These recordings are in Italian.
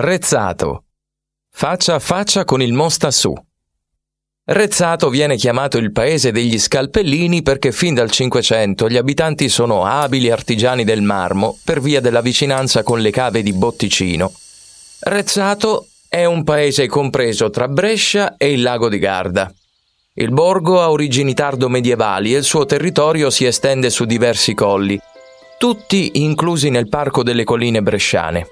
Rezzato. Faccia a faccia con il Mostassù. Rezzato viene chiamato il paese degli scalpellini perché fin dal Cinquecento gli abitanti sono abili artigiani del marmo per via della vicinanza con le cave di Botticino. Rezzato è un paese compreso tra Brescia e il lago di Garda. Il borgo ha origini tardo-medievali e il suo territorio si estende su diversi colli, tutti inclusi nel Parco delle Colline Bresciane.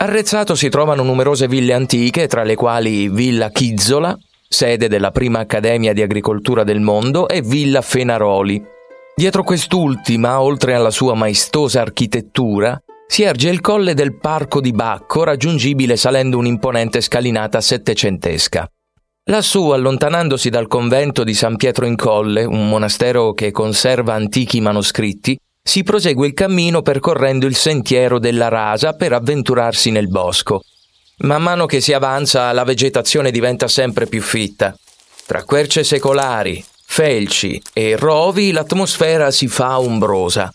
A Rezzato si trovano numerose ville antiche, tra le quali Villa Chizzola, sede della prima accademia di agricoltura del mondo, e Villa Fenaroli. Dietro quest'ultima, oltre alla sua maestosa architettura, si erge il colle del Parco di Bacco, raggiungibile salendo un'imponente scalinata settecentesca. Lassù, allontanandosi dal convento di San Pietro in Colle, un monastero che conserva antichi manoscritti, si prosegue il cammino percorrendo il sentiero della rasa per avventurarsi nel bosco. Man mano che si avanza la vegetazione diventa sempre più fitta. Tra querce secolari, felci e rovi l'atmosfera si fa ombrosa.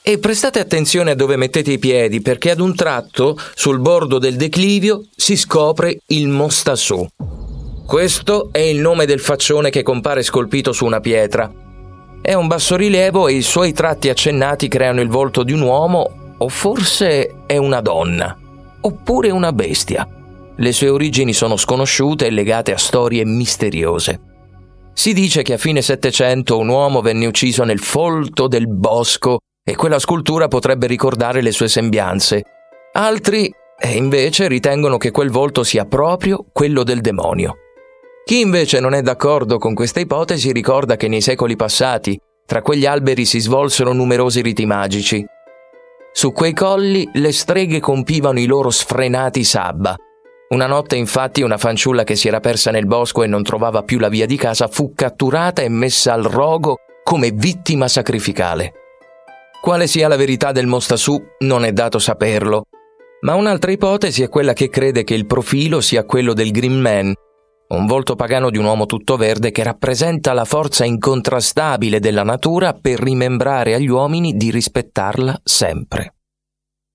E prestate attenzione a dove mettete i piedi perché ad un tratto, sul bordo del declivio, si scopre il Mostassù. Questo è il nome del faccione che compare scolpito su una pietra è un bassorilievo e i suoi tratti accennati creano il volto di un uomo, o forse è una donna, oppure una bestia. Le sue origini sono sconosciute e legate a storie misteriose. Si dice che a fine Settecento un uomo venne ucciso nel folto del bosco e quella scultura potrebbe ricordare le sue sembianze. Altri, eh, invece, ritengono che quel volto sia proprio quello del demonio. Chi invece non è d'accordo con questa ipotesi ricorda che nei secoli passati tra quegli alberi si svolsero numerosi riti magici. Su quei colli le streghe compivano i loro sfrenati sabba. Una notte infatti una fanciulla che si era persa nel bosco e non trovava più la via di casa fu catturata e messa al rogo come vittima sacrificale. Quale sia la verità del Mostassù non è dato saperlo, ma un'altra ipotesi è quella che crede che il profilo sia quello del Green Man, un volto pagano di un uomo tutto verde che rappresenta la forza incontrastabile della natura per rimembrare agli uomini di rispettarla sempre.